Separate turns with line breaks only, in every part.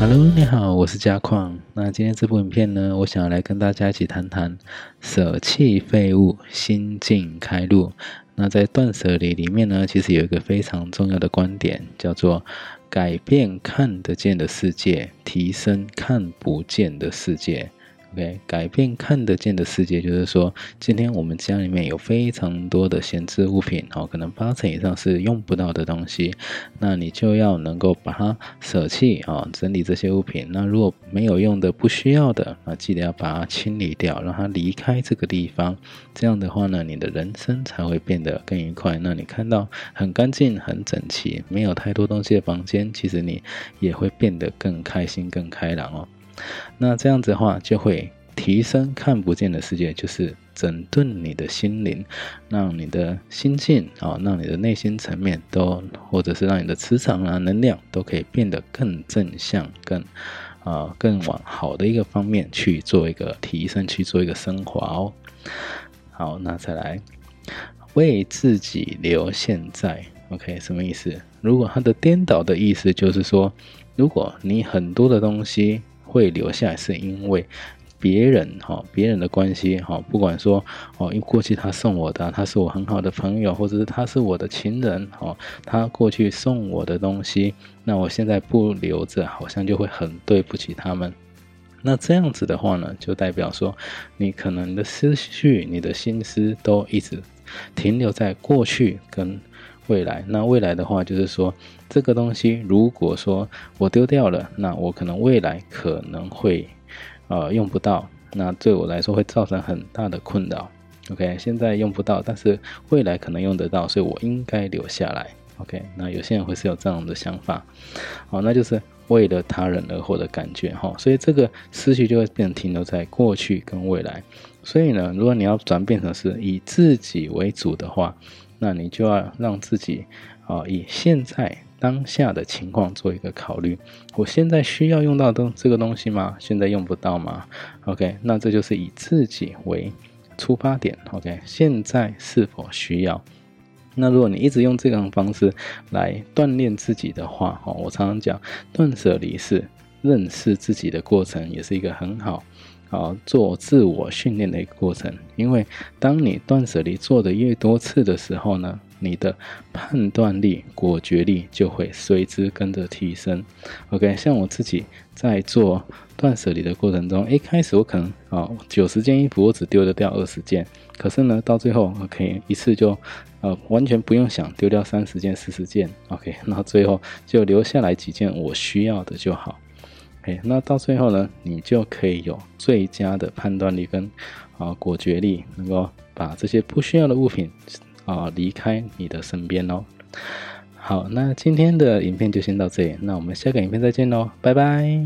Hello，你好，我是嘉矿。那今天这部影片呢，我想要来跟大家一起谈谈舍弃废物，心境开路。那在断舍离里面呢，其实有一个非常重要的观点，叫做改变看得见的世界，提升看不见的世界。OK，改变看得见的世界，就是说，今天我们家里面有非常多的闲置物品，哦，可能八成以上是用不到的东西，那你就要能够把它舍弃，啊，整理这些物品。那如果没有用的、不需要的，那记得要把它清理掉，让它离开这个地方。这样的话呢，你的人生才会变得更愉快。那你看到很干净、很整齐、没有太多东西的房间，其实你也会变得更开心、更开朗哦。那这样子的话，就会提升看不见的世界，就是整顿你的心灵，让你的心境啊，让你的内心层面都，或者是让你的磁场啊、能量都可以变得更正向、更啊、更往好的一个方面去做一个提升，去做一个升华哦。好，那再来为自己留现在，OK，什么意思？如果它的颠倒的意思就是说，如果你很多的东西。会留下来，是因为别人哈，别人的关系哈，不管说哦，因为过去他送我的，他是我很好的朋友，或者是他是我的情人哦，他过去送我的东西，那我现在不留着，好像就会很对不起他们。那这样子的话呢，就代表说你可能的思绪、你的心思都一直停留在过去跟。未来，那未来的话，就是说这个东西，如果说我丢掉了，那我可能未来可能会，呃，用不到，那对我来说会造成很大的困扰。OK，现在用不到，但是未来可能用得到，所以我应该留下来。OK，那有些人会是有这样的想法，好，那就是为了他人而活的感觉哈，所以这个思绪就会变成停留在过去跟未来。所以呢，如果你要转变成是以自己为主的话。那你就要让自己啊，以现在当下的情况做一个考虑。我现在需要用到东这个东西吗？现在用不到吗？OK，那这就是以自己为出发点。OK，现在是否需要？那如果你一直用这种方式来锻炼自己的话，哈，我常常讲，断舍离是认识自己的过程，也是一个很好。啊，做自我训练的一个过程，因为当你断舍离做的越多次的时候呢，你的判断力、果决力就会随之跟着提升。OK，像我自己在做断舍离的过程中，一开始我可能啊九十件衣服我只丢得掉二十件，可是呢到最后 OK 一次就呃完全不用想丢掉三十件、四十件 OK，那最后就留下来几件我需要的就好。OK，，那到最后呢，你就可以有最佳的判断力跟啊果决力，能够把这些不需要的物品啊离开你的身边哦。好，那今天的影片就先到这里，那我们下个影片再见喽，拜拜。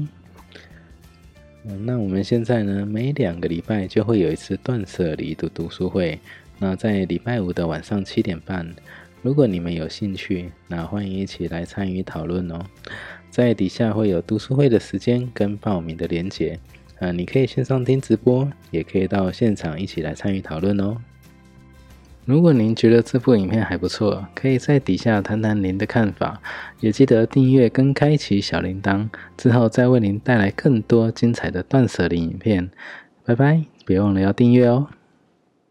那我们现在呢，每两个礼拜就会有一次断舍离的读书会，那在礼拜五的晚上七点半，如果你们有兴趣，那欢迎一起来参与讨论哦。在底下会有读书会的时间跟报名的连结，啊，你可以线上听直播，也可以到现场一起来参与讨论哦。如果您觉得这部影片还不错，可以在底下谈谈您的看法，也记得订阅跟开启小铃铛，之后再为您带来更多精彩的断舍离影片。拜拜，别忘了要订阅哦。